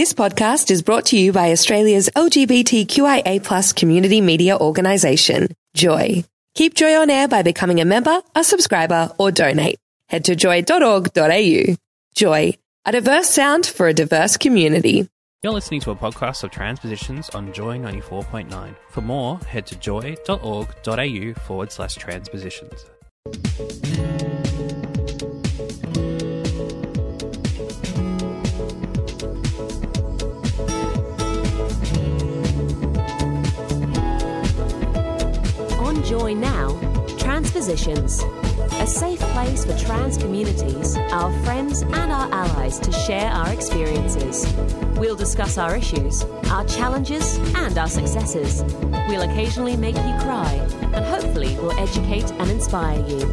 This podcast is brought to you by Australia's LGBTQIA plus community media organisation, Joy. Keep Joy on air by becoming a member, a subscriber, or donate. Head to joy.org.au. Joy, a diverse sound for a diverse community. You're listening to a podcast of transpositions on Joy 94.9. For more, head to joy.org.au forward slash transpositions. Joy Now, Transpositions. A safe place for trans communities, our friends, and our allies to share our experiences. We'll discuss our issues, our challenges, and our successes. We'll occasionally make you cry, and hopefully, we'll educate and inspire you.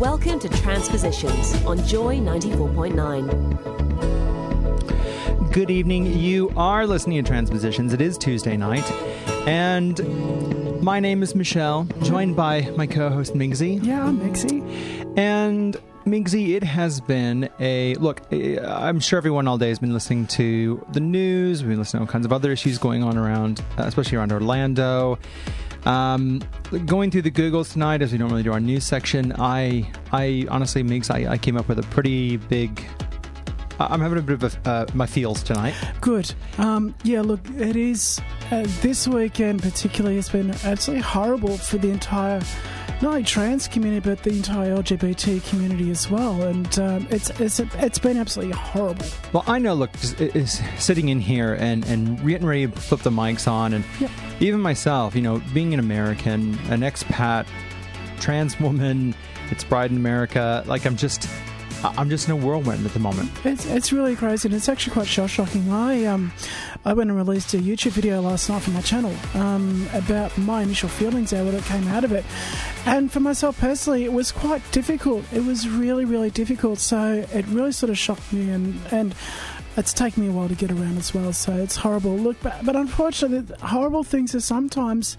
Welcome to Transpositions on Joy 94.9. Good evening. You are listening to Transpositions. It is Tuesday night, and my name is Michelle, joined by my co-host Megsy. Yeah, I'm And Megsy, it has been a look. eh, I'm sure everyone all day has been listening to the news. We've been listening to all kinds of other issues going on around, uh, especially around Orlando. Um, going through the Googles tonight, as we normally do our news section, I, I honestly, Megs, I, I came up with a pretty big. I'm having a bit of a, uh, my feels tonight. Good. Um, yeah, look, it is. Uh, this weekend, particularly, has been absolutely horrible for the entire, not only trans community, but the entire LGBT community as well. And um, it's, it's it's been absolutely horrible. Well, I know. Look, is sitting in here and and getting ready to flip the mics on, and Yep. even myself, you know, being an American, an expat, trans woman, it's Pride in America. Like I'm just, I'm just in a whirlwind at the moment. It's, it's really crazy and it's actually quite shell shocking. I um I went and released a YouTube video last night for my channel um, about my initial feelings there, what it came out of it. And for myself personally, it was quite difficult. It was really, really difficult. So it really sort of shocked me and and it's taken me a while to get around as well. So it's horrible. Look, but, but unfortunately, horrible things are sometimes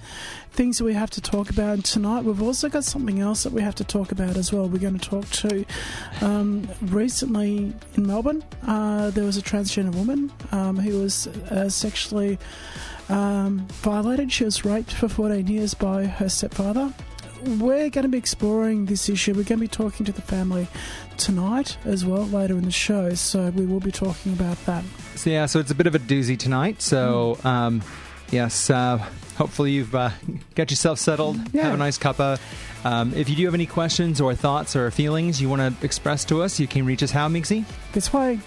things that we have to talk about. And tonight, we've also got something else that we have to talk about as well. We're going to talk to um, recently in Melbourne, uh, there was a transgender woman um, who was uh, sexually um, violated. She was raped for 14 years by her stepfather. We're going to be exploring this issue. We're going to be talking to the family tonight as well later in the show. So we will be talking about that. So yeah, so it's a bit of a doozy tonight. So um, yes, uh, hopefully you've uh, got yourself settled. Yeah. Have a nice cuppa. Um, if you do have any questions or thoughts or feelings you want to express to us, you can reach us how, Megsy? This way.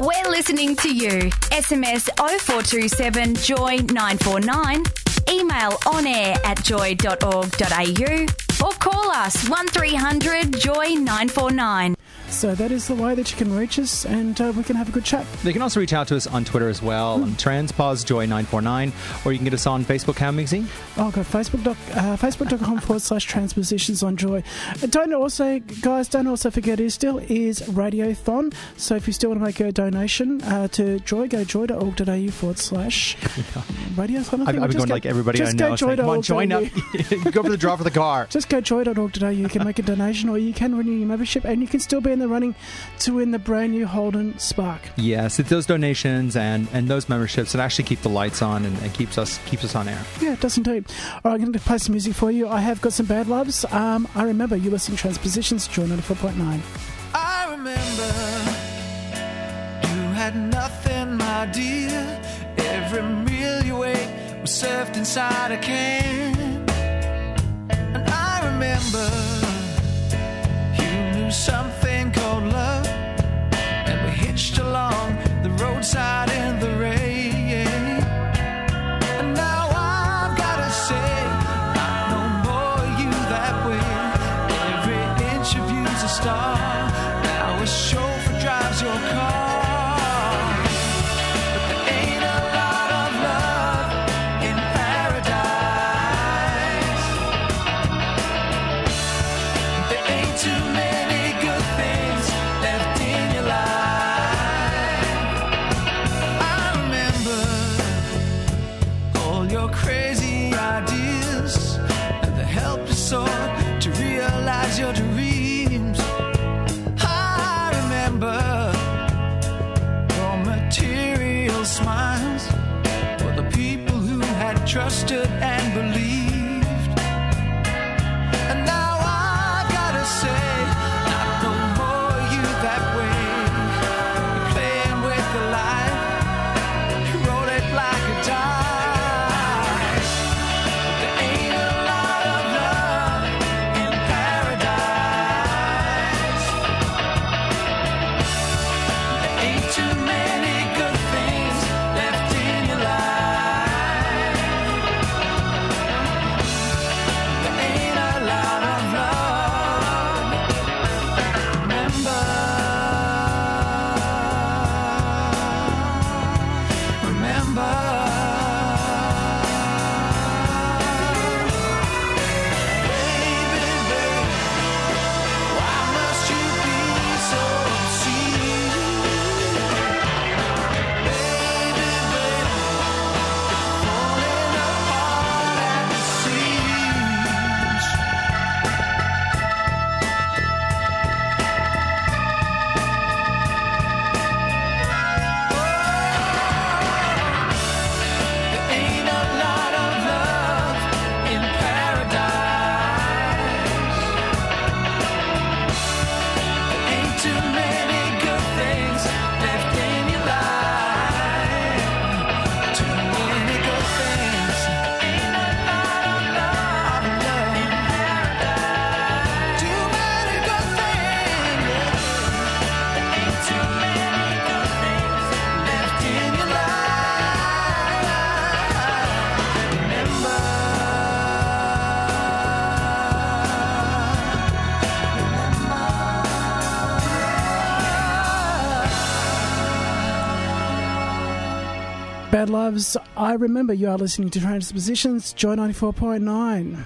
We're listening to you. SMS 0427 Joy 949. Email on air at joy.org.au or call us 1300 Joy 949. So that is the way that you can reach us and uh, we can have a good chat. They can also reach out to us on Twitter as well, Hmm. on TransposJoy949, or you can get us on Facebook, how, Megsy? Oh, go Facebook doc, uh, Facebook.com forward slash transpositions on joy. Uh, Don't also, guys, don't also forget it still is Radiothon. So if you still want to make a donation uh, to Joy, go joy.org.au forward slash Radiothon. I've, been going go- like everybody just I go know. saying, Come on, join up. Go for the draw for the car. Just go joy.org.au. You can make a donation or you can renew your membership and you can still be in the running to win the brand new Holden Spark. Yes, it's those donations and, and those memberships that actually keep the lights on and, and keeps us keeps us on air. Yeah, it does indeed. All right, I'm going to play some music for you. I have got some bad loves. Um, I remember you listening to Transpositions, Joy 94.9. I remember you had nothing, my dear. Every meal you ate was served inside a can. And I remember you knew something roadside in the trusted Loves, I remember you are listening to Transpositions, Joy 94.9.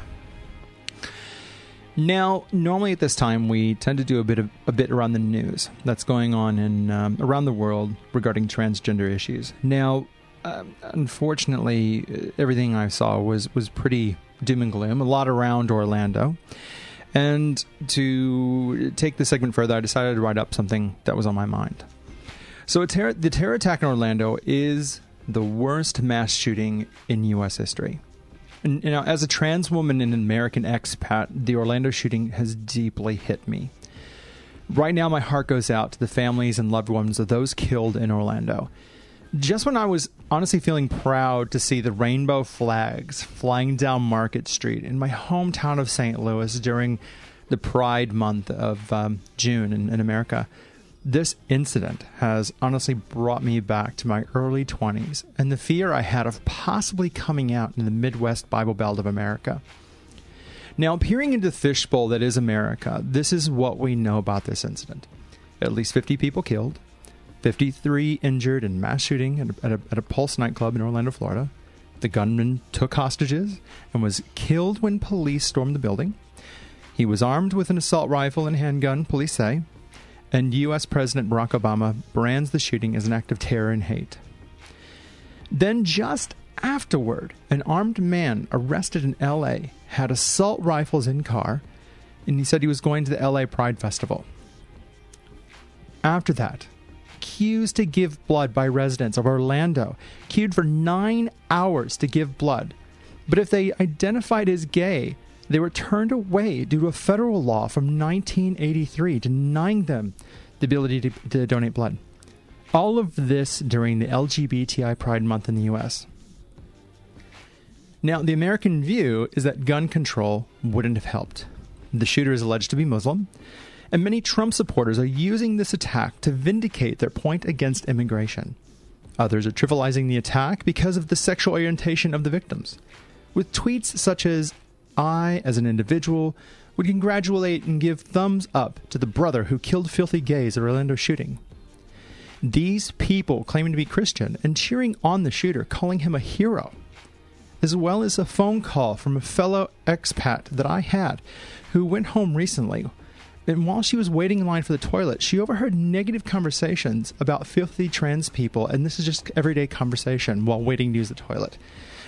Now, normally at this time, we tend to do a bit of a bit around the news that's going on in um, around the world regarding transgender issues. Now, um, unfortunately, uh, everything I saw was was pretty doom and gloom. A lot around Orlando, and to take the segment further, I decided to write up something that was on my mind. So, the terror attack in Orlando is the worst mass shooting in U.S. history. And, you know, as a trans woman and an American expat, the Orlando shooting has deeply hit me. Right now, my heart goes out to the families and loved ones of those killed in Orlando. Just when I was honestly feeling proud to see the rainbow flags flying down Market Street in my hometown of St. Louis during the Pride month of um, June in, in America, this incident has honestly brought me back to my early 20s and the fear I had of possibly coming out in the Midwest Bible Belt of America. Now, peering into the fishbowl that is America, this is what we know about this incident. At least 50 people killed, 53 injured in mass shooting at a, at a, at a Pulse nightclub in Orlando, Florida. The gunman took hostages and was killed when police stormed the building. He was armed with an assault rifle and handgun, police say, and U.S. President Barack Obama brands the shooting as an act of terror and hate. Then, just afterward, an armed man arrested in L.A. had assault rifles in car, and he said he was going to the L.A. Pride Festival. After that, queues to give blood by residents of Orlando queued for nine hours to give blood. But if they identified as gay, they were turned away due to a federal law from 1983 denying them the ability to, to donate blood. All of this during the LGBTI Pride Month in the US. Now, the American view is that gun control wouldn't have helped. The shooter is alleged to be Muslim, and many Trump supporters are using this attack to vindicate their point against immigration. Others are trivializing the attack because of the sexual orientation of the victims, with tweets such as, I, as an individual, would congratulate and give thumbs up to the brother who killed filthy gays at Orlando shooting. These people claiming to be Christian and cheering on the shooter, calling him a hero, as well as a phone call from a fellow expat that I had who went home recently. And while she was waiting in line for the toilet, she overheard negative conversations about filthy trans people, and this is just everyday conversation while waiting to use the toilet.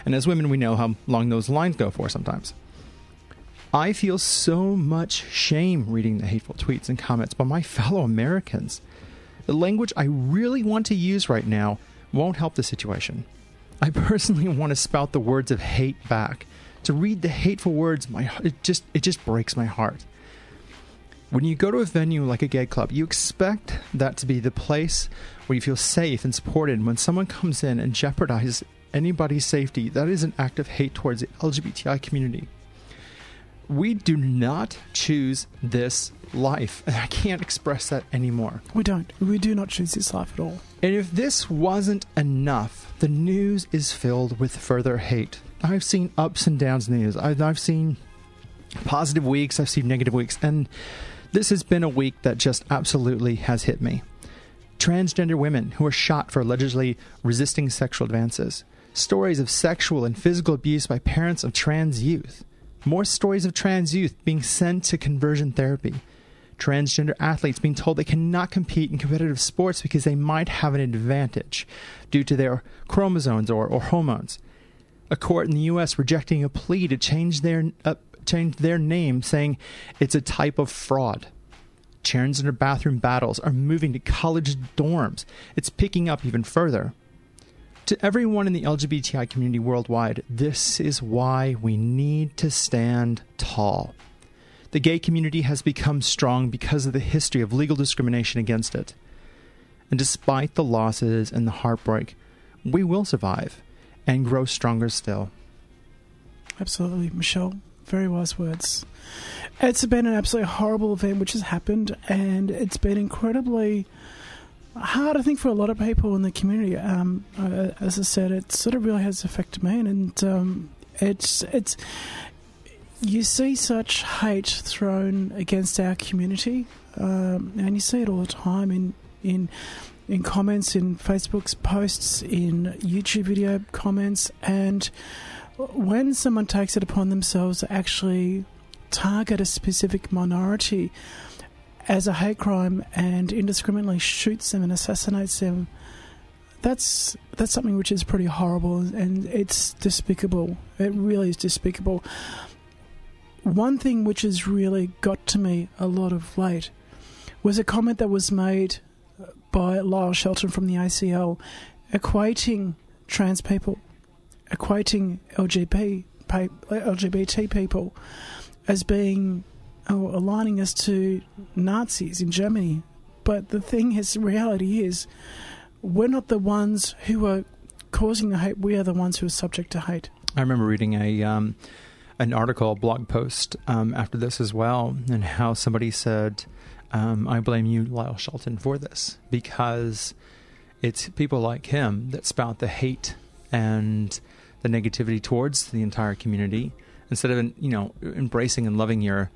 And as women, we know how long those lines go for sometimes. I feel so much shame reading the hateful tweets and comments by my fellow Americans. The language I really want to use right now won't help the situation. I personally want to spout the words of hate back. To read the hateful words, my it just it just breaks my heart. When you go to a venue like a gay club, you expect that to be the place where you feel safe and supported. When someone comes in and jeopardizes anybody's safety, that is an act of hate towards the LGBTI community. We do not choose this life. And I can't express that anymore. We don't. We do not choose this life at all. And if this wasn't enough, the news is filled with further hate. I've seen ups and downs in the news. I've, I've seen positive weeks, I've seen negative weeks, and this has been a week that just absolutely has hit me. Transgender women who are shot for allegedly resisting sexual advances. Stories of sexual and physical abuse by parents of trans youth. More stories of trans youth being sent to conversion therapy. Transgender athletes being told they cannot compete in competitive sports because they might have an advantage due to their chromosomes or, or hormones. A court in the U.S. rejecting a plea to change their uh, change their name, saying it's a type of fraud. Transgender bathroom battles are moving to college dorms. It's picking up even further. To everyone in the LGBTI community worldwide, this is why we need to stand tall. The gay community has become strong because of the history of legal discrimination against it. And despite the losses and the heartbreak, we will survive and grow stronger still. Absolutely, Michelle. Very wise words. It's been an absolutely horrible event which has happened, and it's been incredibly hard, I think, for a lot of people in the community. Um, uh, as I said, it sort of really has affected me, and um, it's it's you see such hate thrown against our community, um, and you see it all the time in in in comments, in Facebook's posts, in YouTube video comments, and when someone takes it upon themselves to actually target a specific minority as a hate crime and indiscriminately shoots them and assassinates them, that's that's something which is pretty horrible and it's despicable. It really is despicable. One thing which has really got to me a lot of late was a comment that was made by Lyle Shelton from the ACL equating trans people, equating LGBT, LGBT people as being oh, aligning us to Nazis in Germany. But the thing is, reality is, we're not the ones who are causing the hate. We are the ones who are subject to hate. I remember reading a um, an article, a blog post um, after this as well, and how somebody said, um, "I blame you, Lyle Shelton, for this because it's people like him that spout the hate and the negativity towards the entire community instead of you know embracing and loving your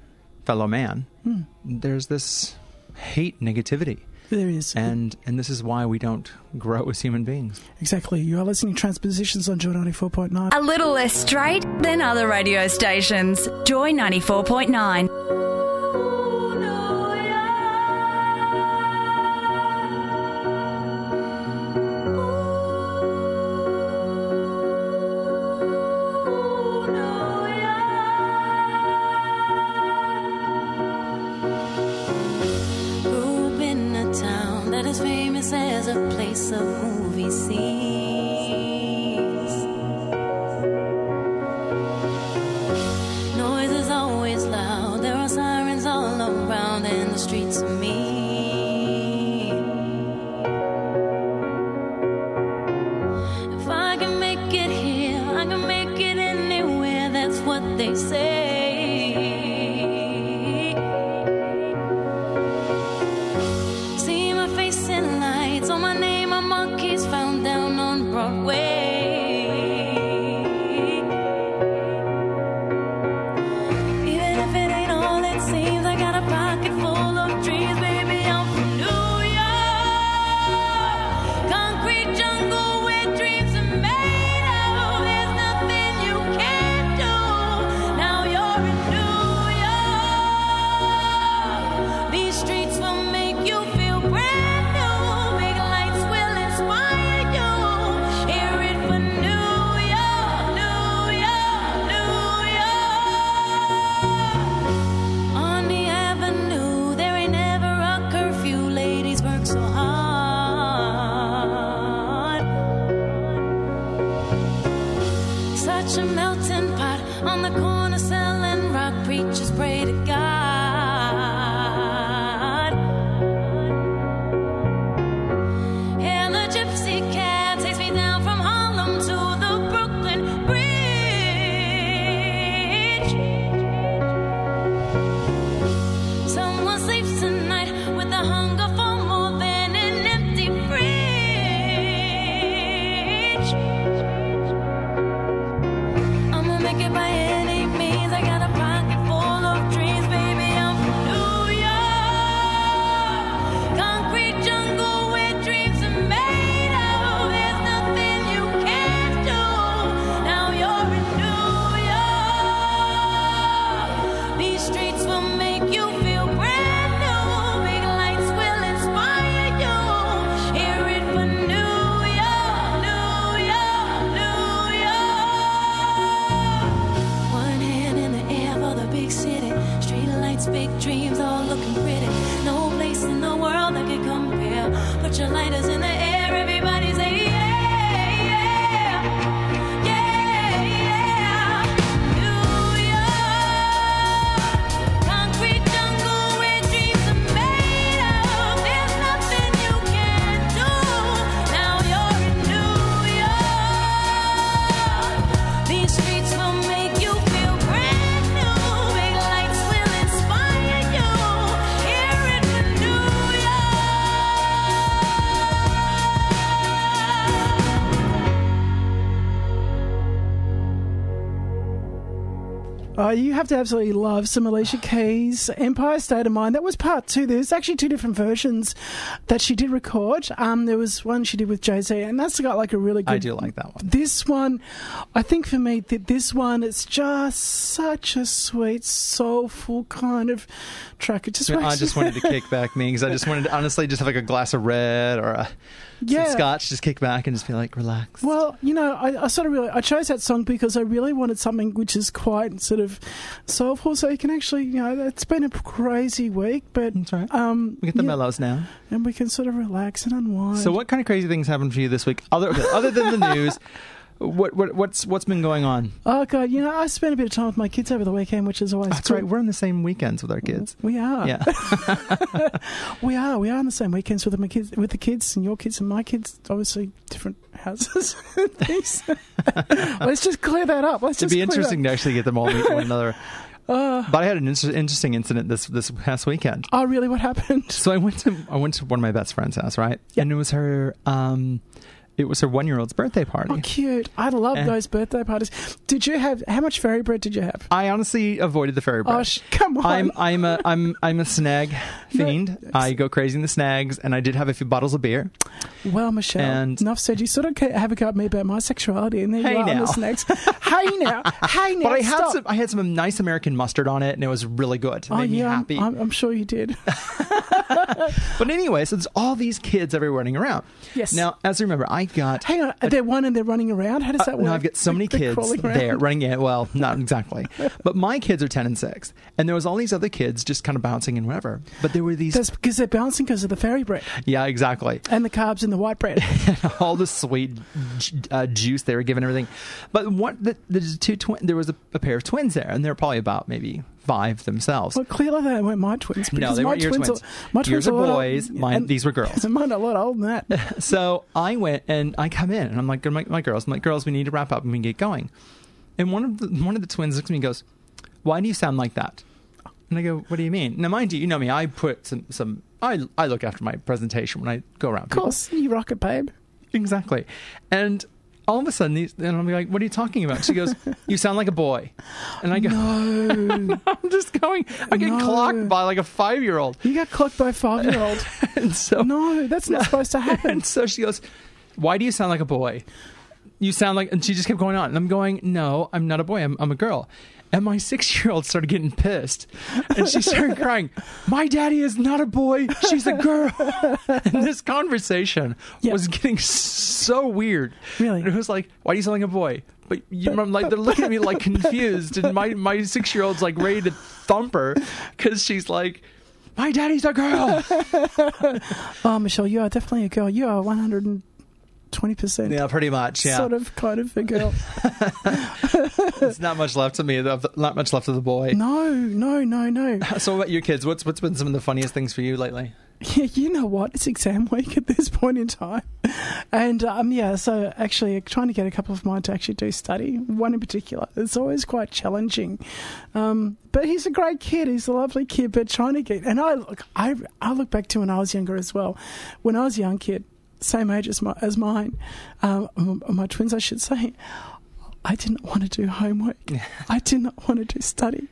fellow man. Hmm. There's this hate negativity." There is. And and this is why we don't grow as human beings. Exactly. You are listening to Transpositions on Joy 94.9. A little less straight than other radio stations. Joy 94.9. they say. To absolutely love some Alicia Keys' Empire State of Mind. That was part two. There's actually two different versions that she did record. Um, there was one she did with Jay Z, and that's got like a really good. I do like that one. This one, I think for me, th- this one is just such a sweet, soulful kind of track. It just I, mean, I just wanted to kick back me because I just wanted to honestly just have like a glass of red or a Yeah. some scotch, just kick back and just be like relax. Well, you know, I, I sort of really I chose that song because I really wanted something which is quite sort of soulful, so you can actually, you know, it's been a crazy week, but right. um, we get the yeah, mellows now. and we can sort of relax and unwind. So, what kind of crazy things happened for you this week? Other other than the news, what what what's what's been going on? Oh god, you know, I spent a bit of time with my kids over the weekend, which is always That's good. right. We're on the same weekends with our kids. We are. Yeah. We are. We are on the same weekends with my kids, with the kids, and your kids and my kids. Obviously, different houses. and things. Let's just clear that up. Let's It'd just be clear that- interesting to actually get them all meet one another. Uh, But I had an inter- interesting incident this this past weekend. oh, really? What happened? So I went to I went to one of my best friend's house, right? Yeah. And it was her um it was her one year old's birthday party. Oh, cute! I love Eh. those birthday parties. Did you have how much fairy bread did you have? I honestly avoided the fairy bread. Oh, sh- come on! I'm I'm a I'm I'm a snag fiend. I go crazy in the snags, and I did have a few bottles of beer. well, Michelle. and- enough said. You sort of have a go at me about my sexuality, and then Hey you are on now. the snacks. hey now, hey now. But I had stop. some I had some nice American mustard on it, and it was really good. It Oh made me yeah, I'm- happy. I'm, I'm sure you did. But anyway, so there's all these kids everywhere running around. Yes. Now, as you remember, I got Hang on, they're there one and they're running around? How does that Uh, work? No, I've got so many They're kids there running in. Well, not exactly, but my kids are ten and six, and there was all these other kids just kind of bouncing and whatever. But there were these, That's because they're bouncing because of the fairy bread yeah, exactly, and the carbs in the white bread. all the sweet uh, juice they were given, everything. But what the, there's two twin. There was a, a pair of twins there, and they're probably about maybe five themselves. well, clearly they weren't my twins. No, they weren't your twins. twins. Are, my twins are lot old- boys, mine- and- these were girls. Mine are a lot older than that. So I went and I come in and I'm like, my, my girls, I'm like, girls, we need to wrap up and we can get going. And one of the one of the twins looks at me and goes, "Why do you sound like that?" And I go, "What do you mean?" Now, mind you, you know me. I put some some. I I look after my presentation when I go around. Of course, you rock it, babe. exactly. And all of a sudden, these, and I'm like, "What are you talking about?" She goes, "You sound like a boy." And I go, No, "I'm just going. I get No. clocked by like a five year old." you got clocked by a five-year-old. And so No, that's not supposed to happen. And so she goes, Why do you sound like a boy? You sound like, and she just kept going on. And I'm going, No, I'm not a boy. I'm, I'm a girl. And my six year old started getting pissed. And she started crying, My daddy is not a boy. She's a girl. And this conversation Yeah. was getting so weird. Really? And it was like, Why are you like a boy? But, you, I'm like, they're looking at me like confused. And my, my six year old's like ready to thump her because she's like, My daddy's a girl. Oh, Michelle, you are definitely a girl. You are 110 twenty percent. Yeah, pretty much. Yeah, Sort of, kind of a girl. There's not much left of me. Not much left of the boy. no, no, no, no. So, what about your kids? What's what's been some of the funniest things for you lately? Yeah, you know what? It's exam week at this point in time, and um, yeah. So actually, trying to get a couple of mine to actually do study. One in particular, it's always quite challenging. Um, but he's a great kid. He's a lovely kid. But trying to get and I look, I I look back to when I was younger as well. When I was a young kid, same age as my as mine, um, my twins, I should say. I didn't want to do homework. I did not want to do study.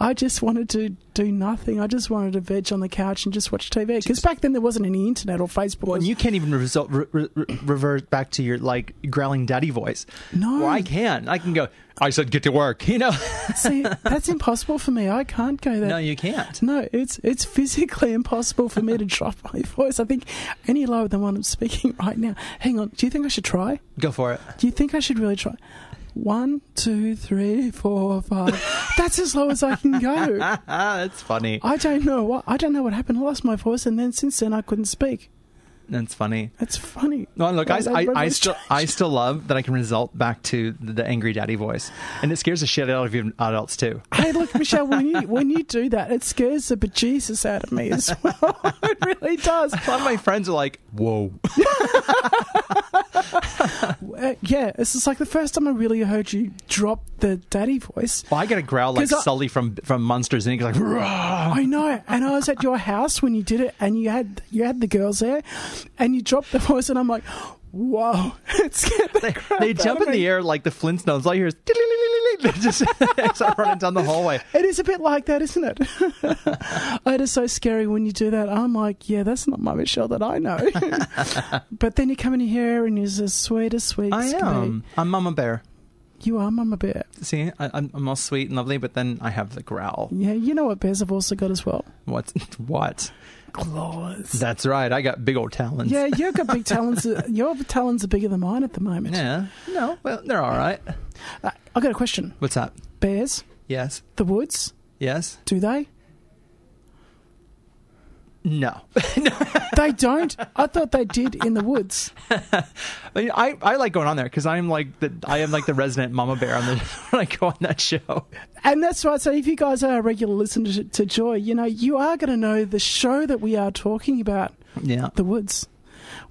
I just wanted to do nothing. I just wanted to veg on the couch and just watch TV. Because back then there wasn't any internet or Facebook. Well, and you can't even result, re- re- re- revert back to your like growling daddy voice. No. well, I can. I can go. I said, get to work. You know. See, that's impossible for me. I can't go there. no, you can't. No, it's it's physically impossible for me to drop my voice. I think any lower than what I'm speaking right now. Hang on. Do you think I should try? Go for it. Do you think I should really try? One, two, three, four, five. That's as low as I can go. That's funny. I don't know what I don't know what happened. I lost my voice, and then since then I couldn't speak. That's funny. That's funny. No, look, I, I, I still. I still love that I can result back to the, angry daddy voice, and it scares the shit out of you adults too. Hey, look, Michelle. When you when you do that, it scares the bejesus out of me as well. it really does. A lot of my friends are like, "Whoa." Uh, yeah, this is like the first time I really heard you drop the daddy voice. Well, I get a growl like I- Sully from from Monsters Inc. Like, "Rah." I know, and I was at your house when you did it, and you had you had the girls there, and you drop the voice, and I'm like, "Whoa!" It scared the they, they jump in the air like the Flintstones. All you hear is just I'm running down the hallway. It is a bit like that, isn't it? it is so scary when you do that. I'm like, yeah, that's not my Michelle that I know. but then you come in here and you're as sweet as sweet I am. I'm Mama Bear. You are Mama Bear. See, I, I'm, I'm all sweet and lovely, but then I have the growl. Yeah, you know what bears have also got as well? What? what? Claws. That's right. I got big old talons. Yeah, you've got big talons. Your talons are bigger than mine at the moment. Yeah. No. Well, they're all right. Uh, I got a question. What's that? Bears, Yes. the woods, Yes. do they? No. They don't. I thought they did in the woods. I, mean, I, I like going on there because I'm like the I am like the resident mama bear on the when I go on that show. And that's right. So if you guys are a regular listener to, to Joy, you know, you are going to know the show that we are talking about, Yeah. The Woods,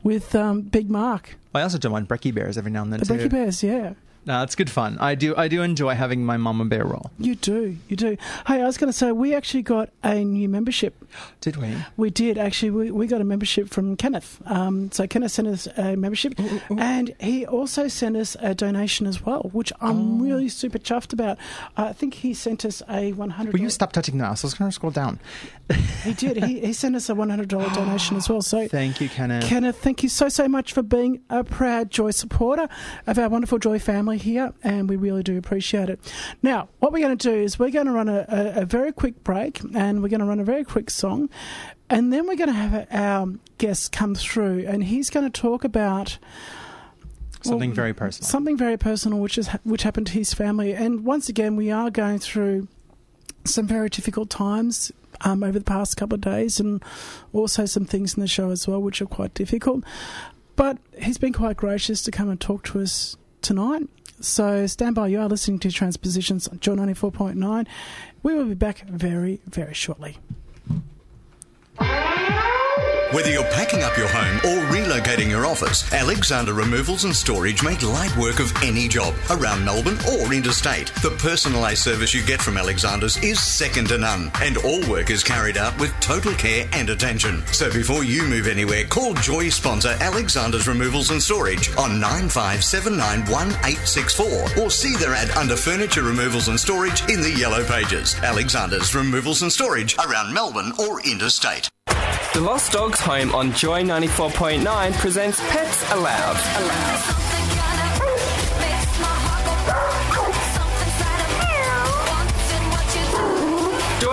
with um, Big Mark. I also don't mind Brecky Bears every now and then The too. Becky Bears, yeah. No, it's good fun. I do I do enjoy having my mama bear role. You do, you do. Hey, I was going to say, we actually got a new membership. Did we? We did, actually. We, we got a membership from Kenneth. Um, so Kenneth sent us a membership, and he also sent us a donation as well, which I'm Oh. really super chuffed about. I think he sent us a 100 Will you stop touching the mouse? I was going to scroll down. He did. He, he sent us a $100 donation as well. So Thank you, Kenneth. Kenneth, thank you so, so much for being a proud Joy supporter of our wonderful Joy family here, and we really do appreciate it. Now, what we're going to do is we're going to run a, a, a very quick break, and we're going to run a very quick song, and then we're going to have our guest come through, and he's going to talk about Something well, very personal. something very personal, which is which happened to his family. And once again, we are going through some very difficult times um, over the past couple of days, and also some things in the show as well, which are quite difficult. But he's been quite gracious to come and talk to us tonight. So stand by. You are listening to Transpositions on Joy ninety four point nine. We will be back very, very shortly. Whether you're packing up your home or relocating your office, Alexander Removals and Storage make light work of any job around Melbourne or interstate. The personalised service you get from Alexander's is second to none, and all work is carried out with total care and attention. So before you move anywhere, call Joy sponsor Alexander's Removals and Storage on 95791864 or see their ad under Furniture Removals and Storage in the Yellow Pages. Alexander's Removals and Storage around Melbourne or interstate. The Lost Dogs Home on Joy 94.9 presents Pets Allowed.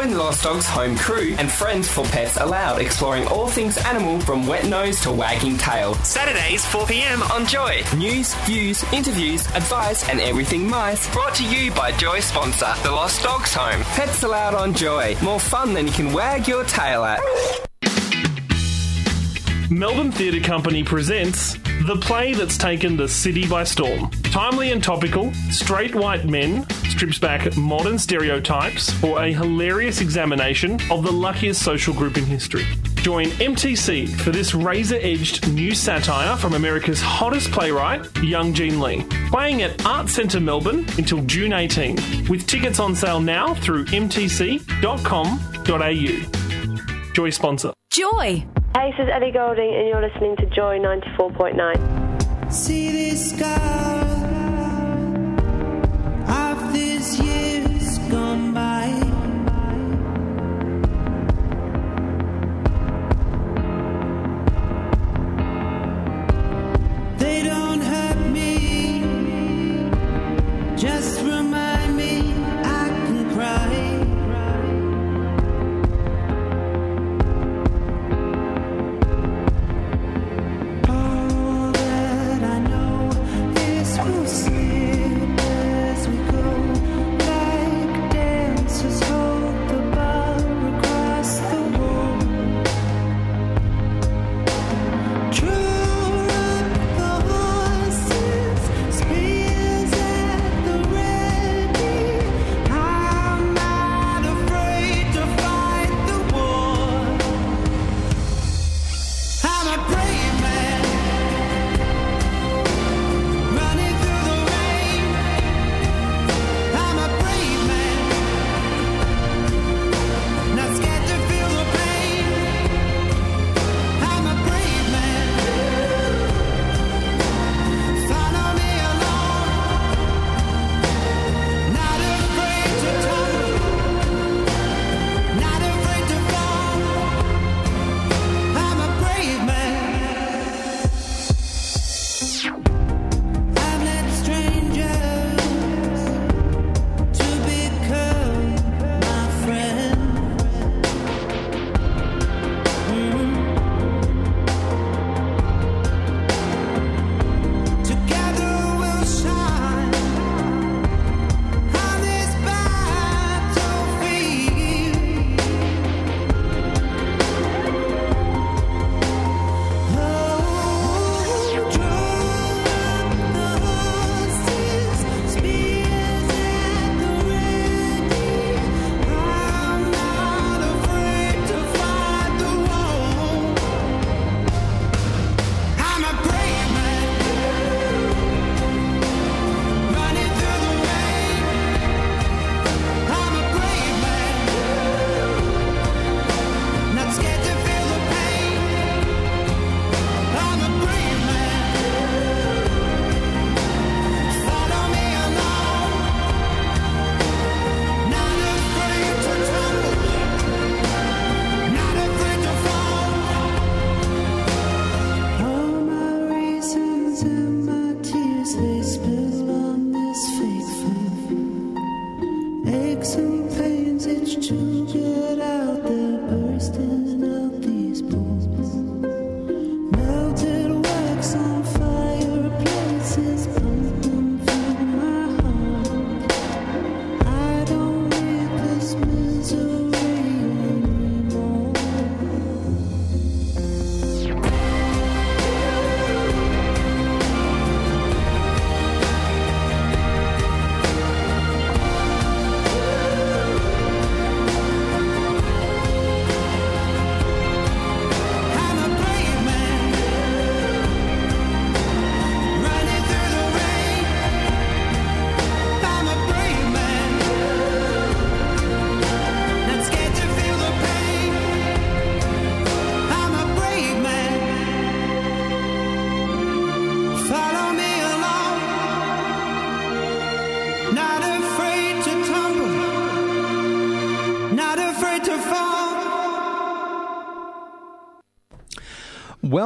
Join the Lost Dogs Home crew and friends for Pets Allowed, exploring all things animal from wet nose to wagging tail. Saturdays, 4 pm on Joy. News, views, interviews, advice, and everything mice. Brought to you by Joy sponsor, The Lost Dogs Home. Pets Allowed on Joy. More fun than you can wag your tail at. Melbourne Theatre Company presents The play that's taken the city by storm. Timely and topical, Straight White Men strips back modern stereotypes for a hilarious examination of the luckiest social group in history. Join MTC for this razor edged new satire from America's hottest playwright, Young Jean Lee. Playing at Art Centre Melbourne until June 18, with tickets on sale now through mtc.com.au. Joy sponsor. Joy. Hey, this is Ellie Goulding, and you're listening to Joy 94.9. See this scar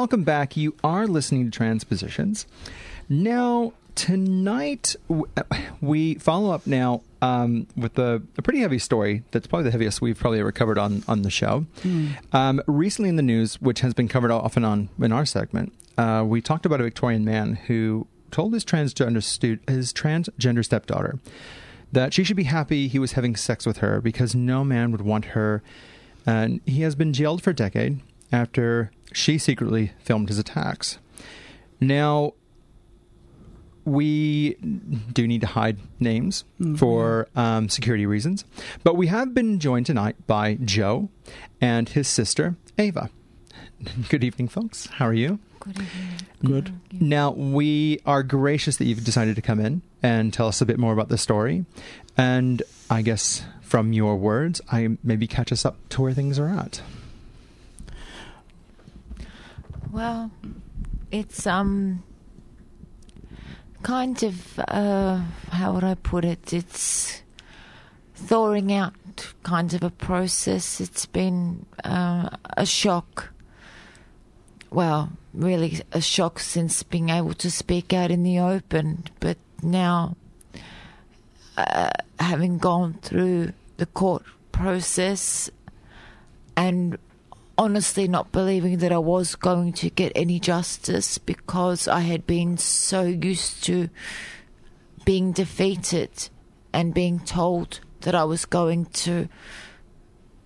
Welcome back. You are listening to Transpositions. Now, tonight, we follow up now um, with a, a pretty heavy story that's probably the heaviest we've probably ever covered on, on the show. Um, recently in the news, which has been covered often on in our segment, uh, we talked about a Victorian man who told his transgender stu- his transgender stepdaughter that she should be happy he was having sex with her because no man would want her. And he has been jailed for a decade after she secretly filmed his attacks. Now, we do need to hide names Mhm. for um, security reasons, but we have been joined tonight by Joe and his sister, Ava. Good evening, folks. How are you? Good evening. Good. Now, we are gracious that you've decided to come in and tell us a bit more about the story. And I guess from your words, I maybe catch us up to where things are at. Well, it's um kind of uh how would I put it? It's thawing out kind of a process. It's been uh, a shock. Well, really a shock since being able to speak out in the open, but now uh, having gone through the court process and honestly not believing that I was going to get any justice because I had been so used to being defeated and being told that I was going to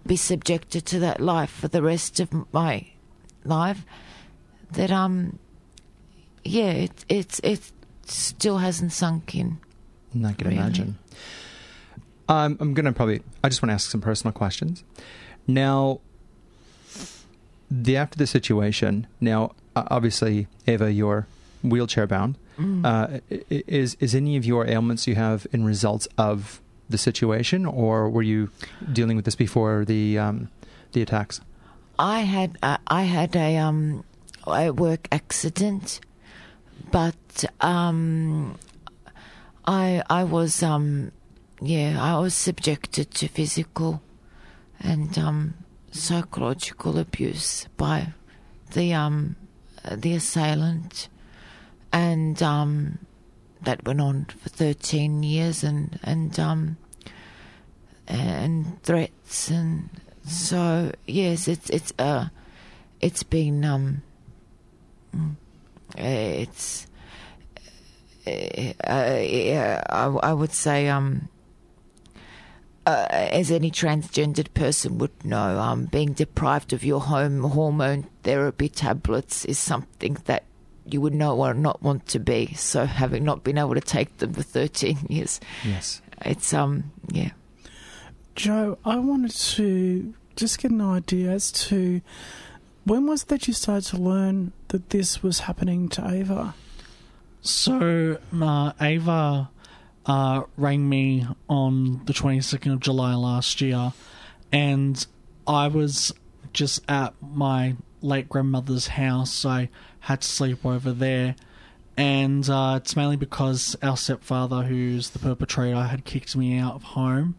be subjected to that life for the rest of my life that um yeah it it's it still hasn't sunk in I can Really? imagine. Um, I'm to probably, I just want to ask some personal questions. Now, the after the situation, now, obviously, Ava you're wheelchair bound. Mm. Uh, is, is any of your ailments you have in results of the situation, or were you dealing with this before the, um, the attacks? I had uh, I had a um a work accident, but um I I was um yeah I was subjected to physical and um psychological abuse by the um the assailant, and um that went on for thirteen years and and um and threats and so yes it's it's uh it's been um it's uh, I, I would say um uh, as any transgendered person would know, um, being deprived of your home hormone therapy tablets is something that you would not want, not want to be. So, having not been able to take them for 13 years, Yes. it's um, yeah. Joe, I wanted to just get an idea as to when was it that you started to learn that this was happening to Ava? So, uh, Ava uh, rang me on the 22nd of July last year, and I was just at my late grandmother's house. I had to sleep over there, and uh, it's mainly because our stepfather, who's the perpetrator, had kicked me out of home.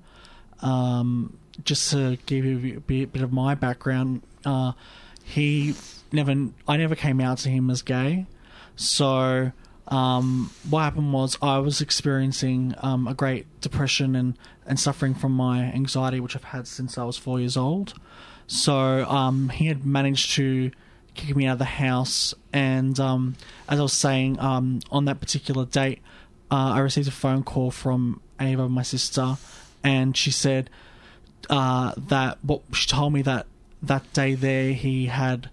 Um, just to give you a bit, bit of my background, uh, he never, I never came out to him as gay. So, um, what happened was I was experiencing um, a great depression and, and suffering from my anxiety, which I've had since I was four years old. So, um, he had managed to kick me out of the house. And um, as I was saying, um, on that particular date, uh, I received a phone call from Ava, my sister, and she said uh, that what she told me that that day there he had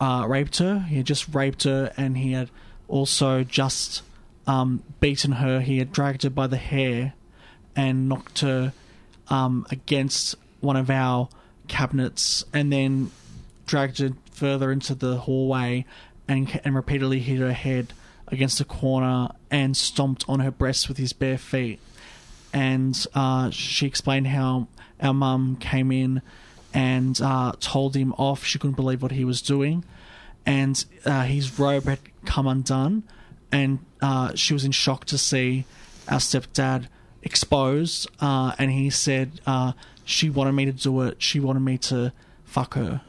uh, raped her. He had just raped her, and he had also just um, beaten her. He had dragged her by the hair and knocked her um, against one of our cabinets, and then dragged her further into the hallway and and repeatedly hit her head against a corner and stomped on her breast with his bare feet. And uh, she explained how our mum came in and uh, told him off. She couldn't believe what he was doing, and uh, his robe had come undone, and uh, she was in shock to see our stepdad exposed. Uh, and he said uh, she wanted me to do it. She wanted me to fuck her.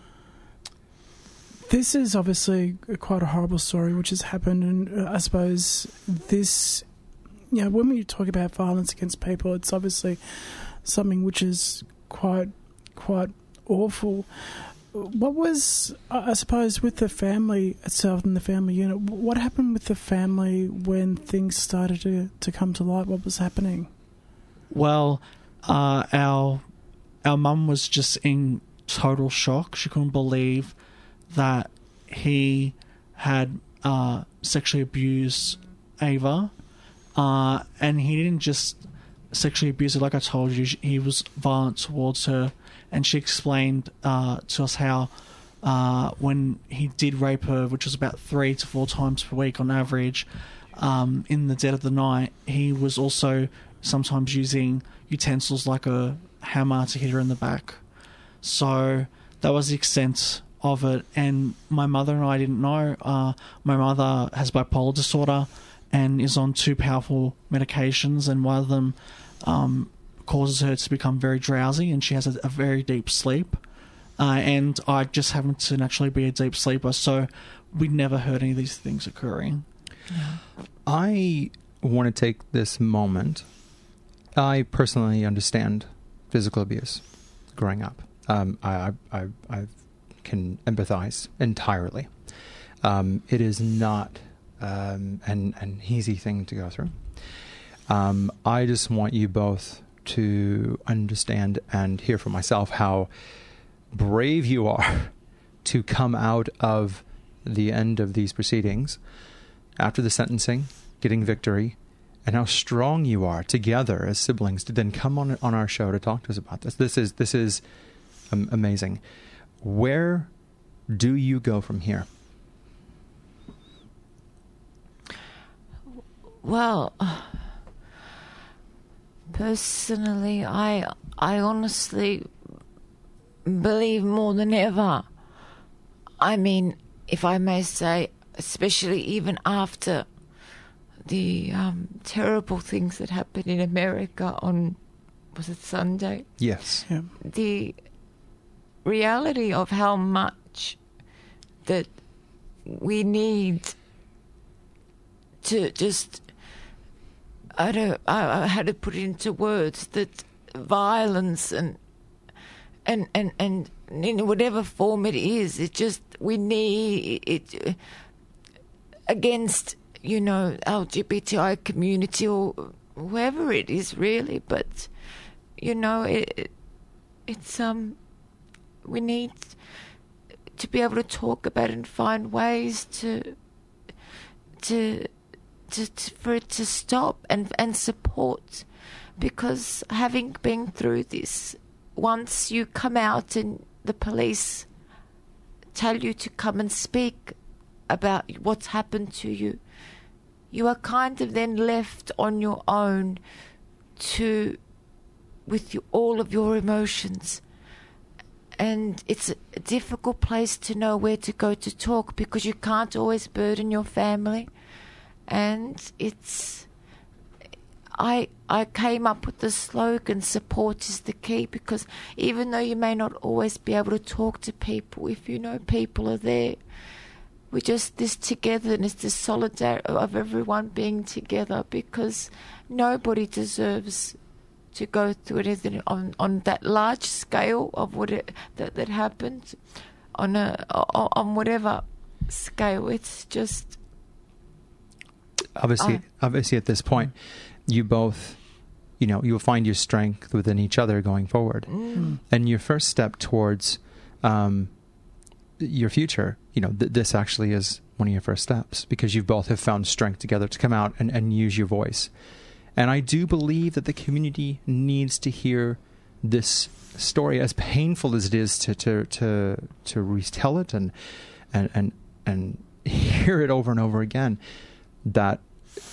This is obviously quite a horrible story which has happened, and uh, I suppose this, you know, when we talk about violence against people, it's obviously something which is quite, quite awful. What was, I suppose, with the family itself and the family unit? What happened with the family when things started to, to come to light? What was happening? Well, uh, our our mum was just in total shock. She couldn't believe that he had uh, sexually abused Ava, uh, and he didn't just sexually abuse her. Like I told you, he was violent towards her, and she explained uh, to us how uh, when he did rape her, which was about three to four times per week on average, um, in the dead of the night, he was also sometimes using utensils like a hammer to hit her in the back. So that was the extent of it. And my mother and I didn't know. Uh, my mother has bipolar disorder and is on two powerful medications, and one of them um, causes her to become very drowsy, and she has a, a very deep sleep. Uh, and I just happen to naturally be a deep sleeper, so we never heard any of these things occurring. I want to take this moment. I personally understand physical abuse growing up. Um, I, I, I, can empathize entirely. Um, it is not um, an, an easy thing to go through. Um, I just want you both to understand and hear for myself how brave you are to come out of the end of these proceedings after the sentencing, getting victory, and how strong you are together as siblings to then come on on our show to talk to us about this. This is this is amazing. Where do you go from here? Well, personally, I I honestly believe more than ever. I mean, if I may say, especially even after the um, terrible things that happened in America on was it Sunday? Yes. Yeah. the reality of how much that we need to just I don't I, I had to put it into words that violence and and and and in whatever form it is it just we need it against you know LGBTI community or whoever it is really. But you know it it's um we need to be able to talk about and find ways to to to, to for it to stop and and support. Because having been through this once you come out and the police tell you to come and speak about what's happened to you you are kind of then left on your own to with you, all of your emotions. And it's a difficult place to know where to go to talk because you can't always burden your family and it's I I came up with the slogan support is the key because even though you may not always be able to talk to people if you know people are there we just this togetherness this solidarity of everyone being together because nobody deserves to go through anything on on that large scale of what it that that happened on a on whatever scale. It's just obviously Uh, obviously at this point you both you know you'll find your strength within each other going forward. Mm. and your first step towards um, your future you know th- this actually is one of your first steps because you both have found strength together to come out and, and use your voice. And i do believe that the community needs to hear this story as painful as it is to to to, to retell it and and and and hear it over and over again that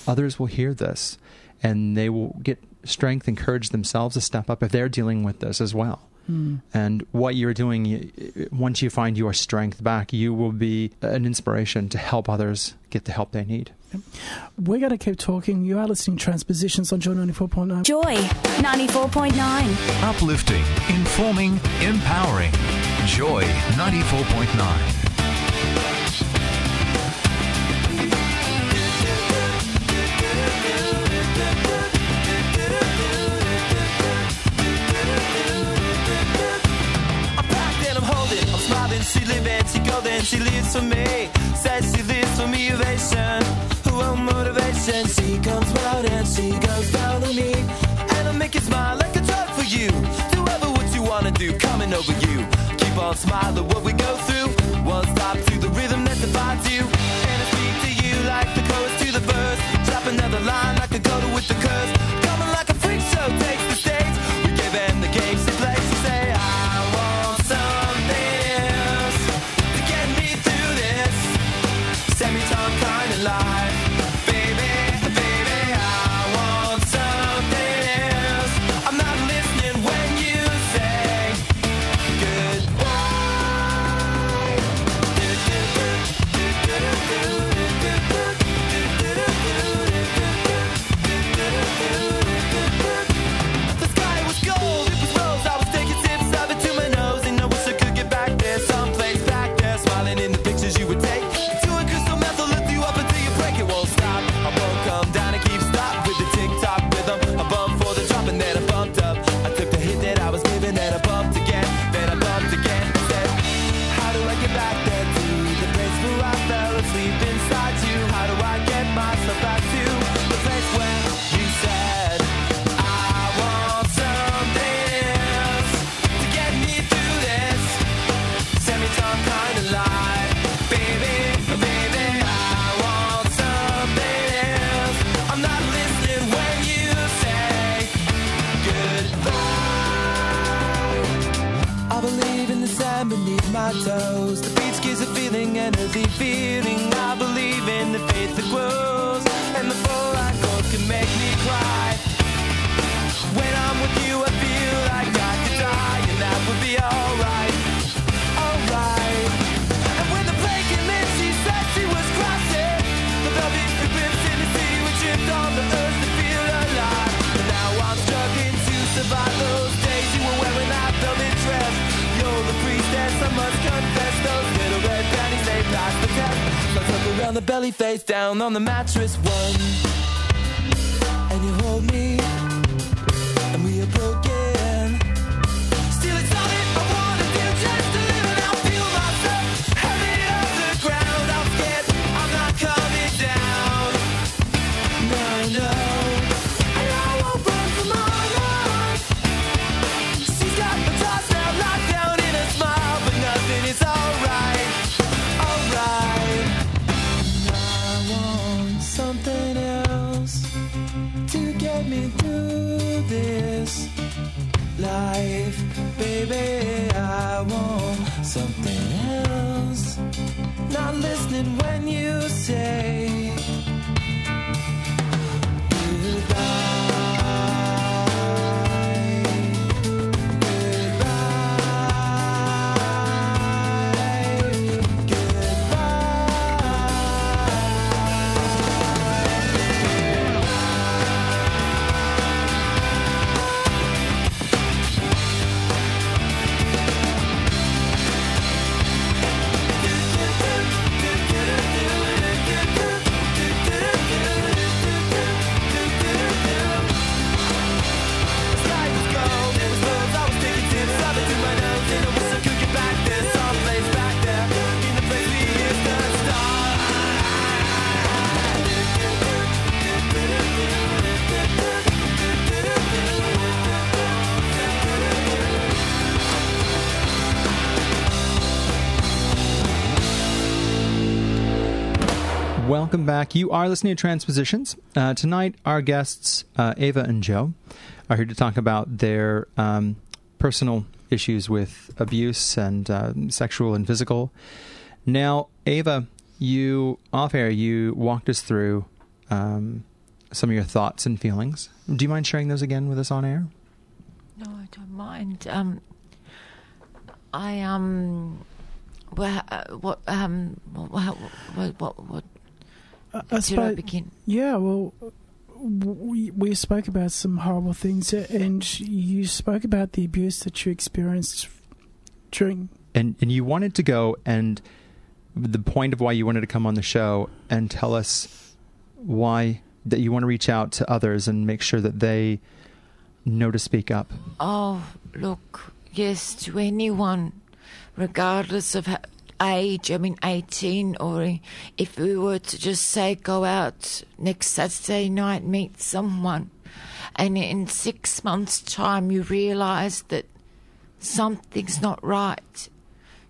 others will hear this and they will get strength and courage themselves to step up if they're dealing with this as well. Hmm. And what you're doing, once you find your strength back, you will be an inspiration to help others get the help they need. We're going to keep talking. You are listening to Transpositions on Joy 94.9. Joy 94.9. Uplifting, informing, empowering. Joy 94.9. and she live and she go and she lives for me. Says she lives for me, Who Well, motivation. She comes round and she goes down on me. And I make you smile like a drug for you. Do ever what you wanna do, coming over you. Keep on smiling what we go through. One stop to the rhythm that divides you. And I speak to you like the chorus to the verse. Drop another line like a go with the curse. Coming like a freak show, take mattress life. Baby, I want something else. Not listening when you say. welcome back. You are listening to Transpositions. Uh, tonight, our guests, uh, Ava and Joe, are here to talk about their um, personal issues with abuse and uh, sexual and physical. Now, Ava, you off air, you walked us through um, some of your thoughts and feelings. Do you mind sharing those again with us on air? No, I don't mind. Um, I um, well, uh, what um, what, what, what, what I, I suppose, begin? Yeah, well, we, we spoke about some horrible things, and you spoke about the abuse that you experienced during. And and you wanted to go, and the point of why you wanted to come on the show and tell us why that you want to reach out to others and make sure that they know to speak up. Oh, look, yes, to anyone, regardless of how, age, I mean 18, or if we were to just say go out next Saturday night, meet someone, and in six months' time you realize that something's not right,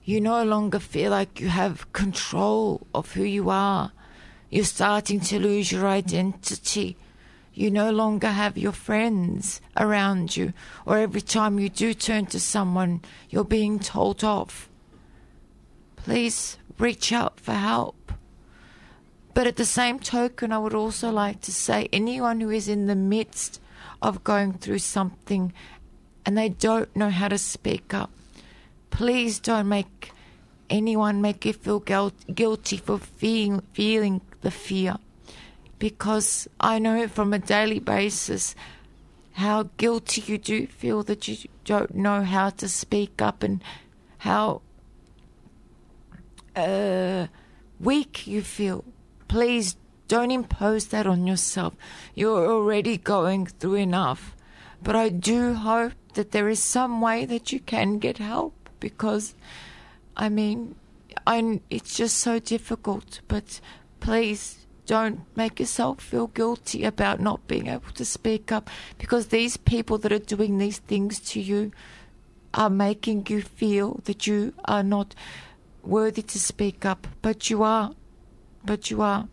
you no longer feel like you have control of who you are. You're starting to lose your identity. You no longer have your friends around you, or every time you do turn to someone, you're being told off. Please reach out for help. But at the same token, I would also like to say anyone who is in the midst of going through something and they don't know how to speak up, please don't make anyone make you feel guilt, guilty for feeling, feeling the fear. Because I know from a daily basis how guilty you do feel that you don't know how to speak up and how uh, weak you feel. Please don't impose that on yourself. You're already going through enough. But I do hope that there is some way that you can get help because, I mean, I, it's just so difficult. But please don't make yourself feel guilty about not being able to speak up because these people that are doing these things to you are making you feel that you are not worthy to speak up. But you are. But you are.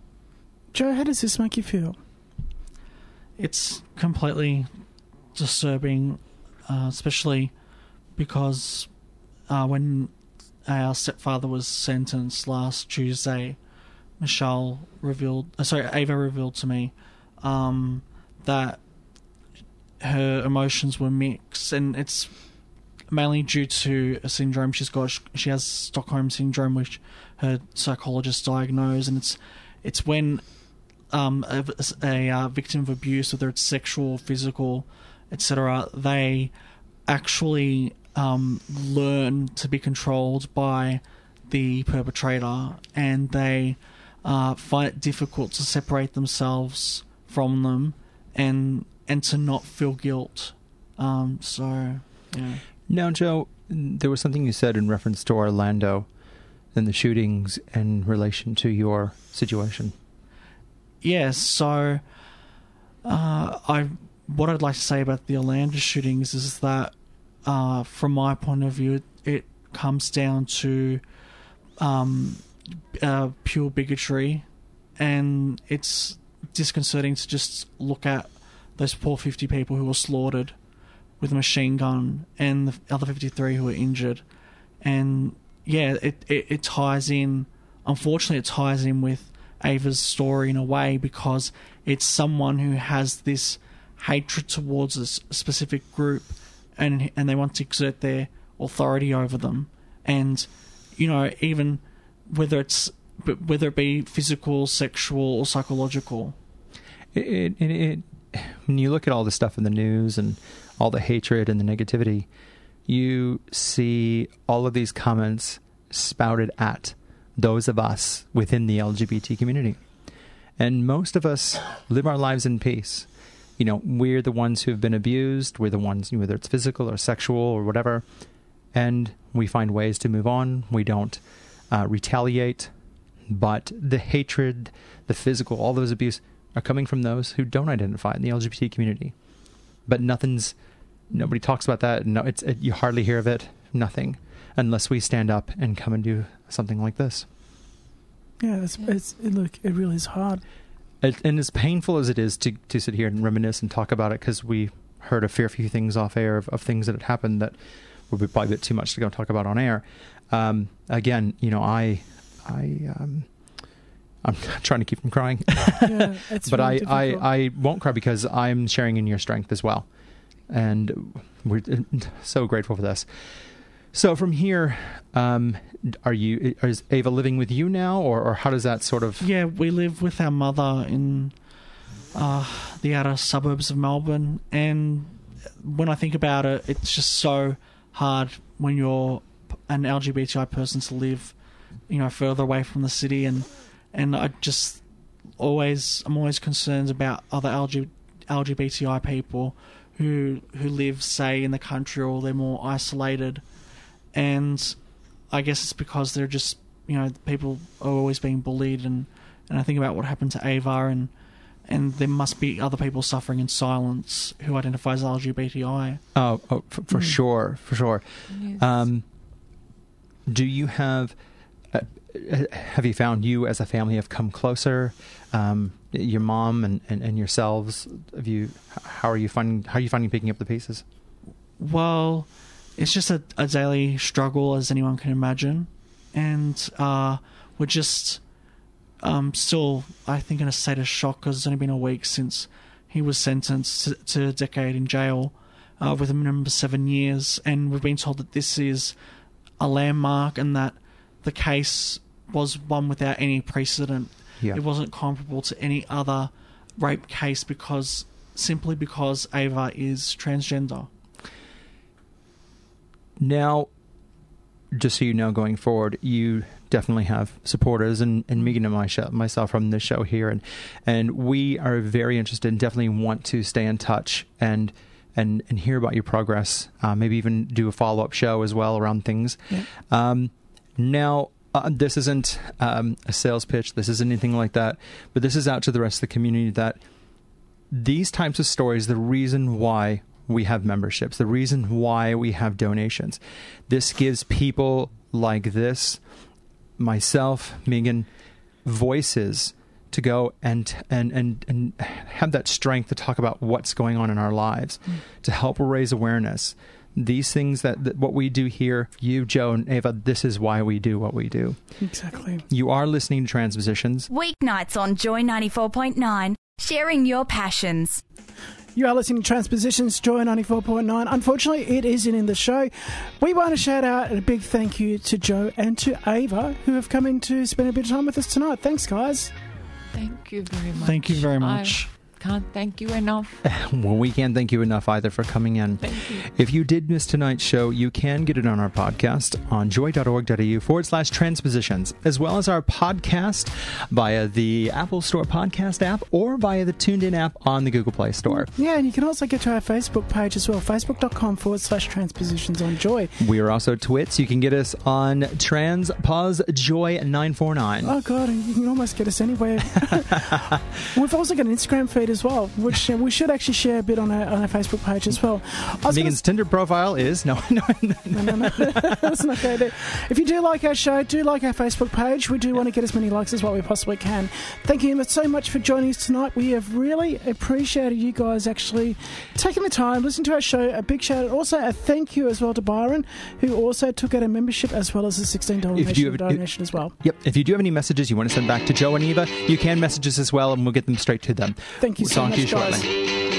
Joe, how does this make you feel? It's completely disturbing, uh, especially because uh, when our stepfather was sentenced last Tuesday, Michelle revealed, uh, sorry, Ava revealed to me um, that her emotions were mixed, and it's mainly due to a syndrome she's got. She has Stockholm syndrome, which her psychologist diagnosed, and it's it's when um, a, a victim of abuse, whether it's sexual, physical, etc., they actually um, learn to be controlled by the perpetrator, and they uh, find it difficult to separate themselves from them, and and to not feel guilt. Um, so, yeah. Now, Joe, there was something you said in reference to Orlando and the shootings in relation to your situation. Yes, so uh, I what I'd like to say about the Orlando shootings is that, uh, from my point of view, it, it comes down to um, uh, pure bigotry, and it's disconcerting to just look at those poor 50 people who were slaughtered with a machine gun and the other 53 who were injured. And yeah, it, it, it ties in, unfortunately, it ties in with Ava's story in a way because it's someone who has this hatred towards a specific group and and they want to exert their authority over them and you know even whether it's whether it be physical sexual or psychological it, it, it, when you look at all the stuff in the news and all the hatred and the negativity you see all of these comments spouted at those of us within the LGBT community. And most of us live our lives in peace. You know, we're the ones who have been abused, we're the ones, whether it's physical or sexual or whatever, and we find ways to move on. We don't uh, retaliate, but the hatred, the physical, all those abuse are coming from those who don't identify in the LGBT community. But nothing's, nobody talks about that. No, it's it, you hardly hear of it. Nothing, unless we stand up and come and do something like this. Yeah, it's, it's it, look, it really is hard. It, and as painful as it is to to sit here and reminisce and talk about it, because we heard a fair few things off air of, of things that had happened that would be probably a bit too much to go talk about on air. Um, again, you know, I, I, um, I'm trying to keep from crying, Yeah, it's but really I, difficult. I, I won't cry because I'm sharing in your strength as well, and we're so grateful for this. So from here, um, are you is Ava living with you now, or, or how does that sort of? Yeah, we live with our mother in uh, the outer suburbs of Melbourne, and when I think about it, it's just so hard when you're an LGBTI person to live, you know, further away from the city, and and I just always I'm always concerned about other LG, LGBTI people who who live, say, in the country or they're more isolated, and I guess it's because they're just you know people are always being bullied, and and I think about what happened to Ava, and and there must be other people suffering in silence who identify as LGBTI. Oh, oh for, for Mm. sure, for sure. Yes. Um, do you have have you found you as a family have come closer? Um, your mom and, and, and yourselves. Have you? How are you finding? How are you finding picking up the pieces? Well, it's just a, a daily struggle, as anyone can imagine, and uh, we're just um, still, I think, in a state of shock because it's only been a week since he was sentenced to, to a decade in jail uh, with a minimum of seven years, and we've been told that this is a landmark and that the case was one without any precedent. Yeah. It wasn't comparable to any other rape case because simply because Ava is transgender. Now, just so you know, going forward, you definitely have supporters, and, and Megan and my show, myself from this show here, and and we are very interested and definitely want to stay in touch and and and hear about your progress. Uh, maybe even do a follow up show as well around things. Yeah. Um, now. Uh, this isn't um, a sales pitch. This isn't anything like that. But this is out to the rest of the community that these types of stories, the reason why we have memberships, the reason why we have donations, this gives people like this, myself, Megan, voices to go and and and and have that strength to talk about what's going on in our lives, to help raise awareness. These things that, that what we do here, you, Joe, and Ava, this is why we do what we do. Exactly. You are listening to Transpositions. Weeknights on Joy 94.9, sharing your passions. You are listening to Transpositions, Joy 94.9. Unfortunately, it isn't in the show. We want to shout out and a big thank you to Joe and to Ava, who have come in to spend a bit of time with us tonight. Thanks, guys. Thank you very much. Thank you very much. I can't thank you enough. Well, we can't thank you enough either for coming in. Thank you. If you did miss tonight's show, you can get it on our podcast on joy.org.au forward slash transpositions, as well as our podcast via the Apple Store podcast app or via the Tuned In app on the Google Play Store. Yeah, and you can also get to our Facebook page as well, facebook.com forward slash transpositions on joy. We are also Twits. You can get us on TransPosJoy949. Oh, God, you can almost get us anywhere. We've also got an Instagram feed as well, which we should actually share a bit on our, on our Facebook page as well. Megan's Tinder profile is no, no, no. no, no, no. That's not to If you do like our show, do like our Facebook page. We do want to get as many likes as what we possibly can. Thank you so much for joining us tonight. We have really appreciated you guys actually taking the time, listening to our show. A big shout out. Also, a thank you as well to Byron, who also took out a membership as well as a $16 donation, have- donation as well. Yep. If you do have any messages you want to send back to Joe and Ava, you can message us as well, and we'll get them straight to them. Thank you We'll so talk to much, you guys. shortly.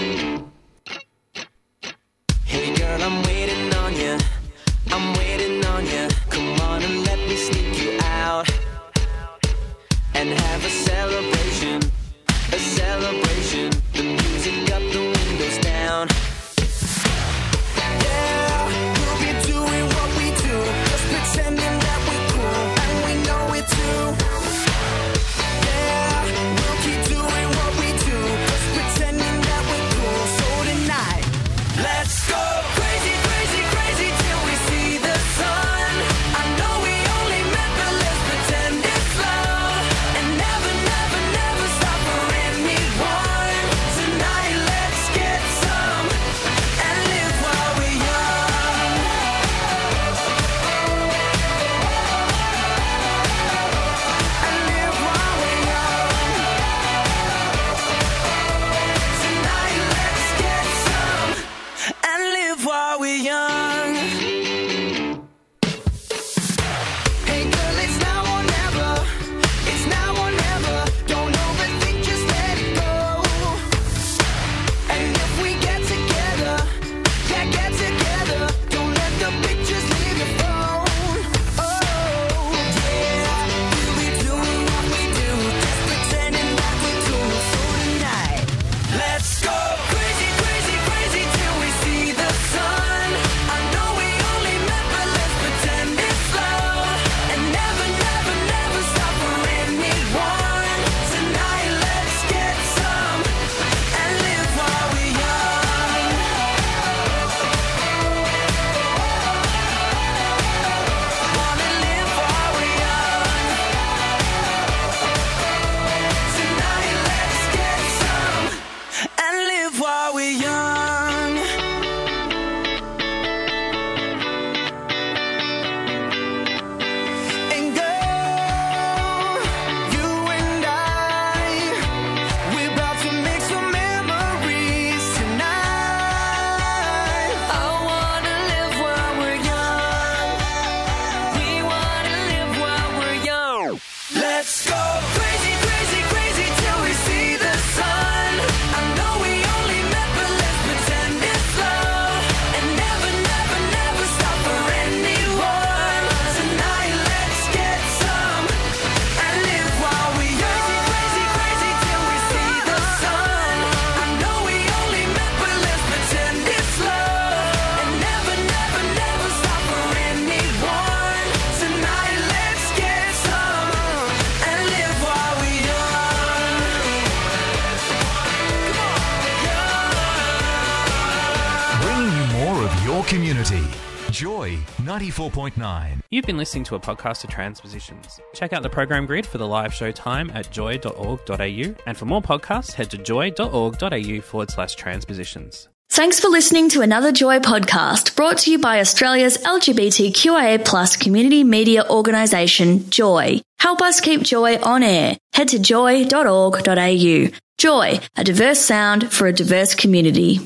94.9. You've been listening to a podcast of Transpositions. Check out the program grid for the live show time at joy.org.au, and for more podcasts, head to joy.org.au forward slash transpositions. Thanks for listening to another Joy podcast brought to you by Australia's LGBTQIA plus community media organisation, Joy. Help us keep Joy on air. Head to joy.org.au. Joy, a diverse sound for a diverse community.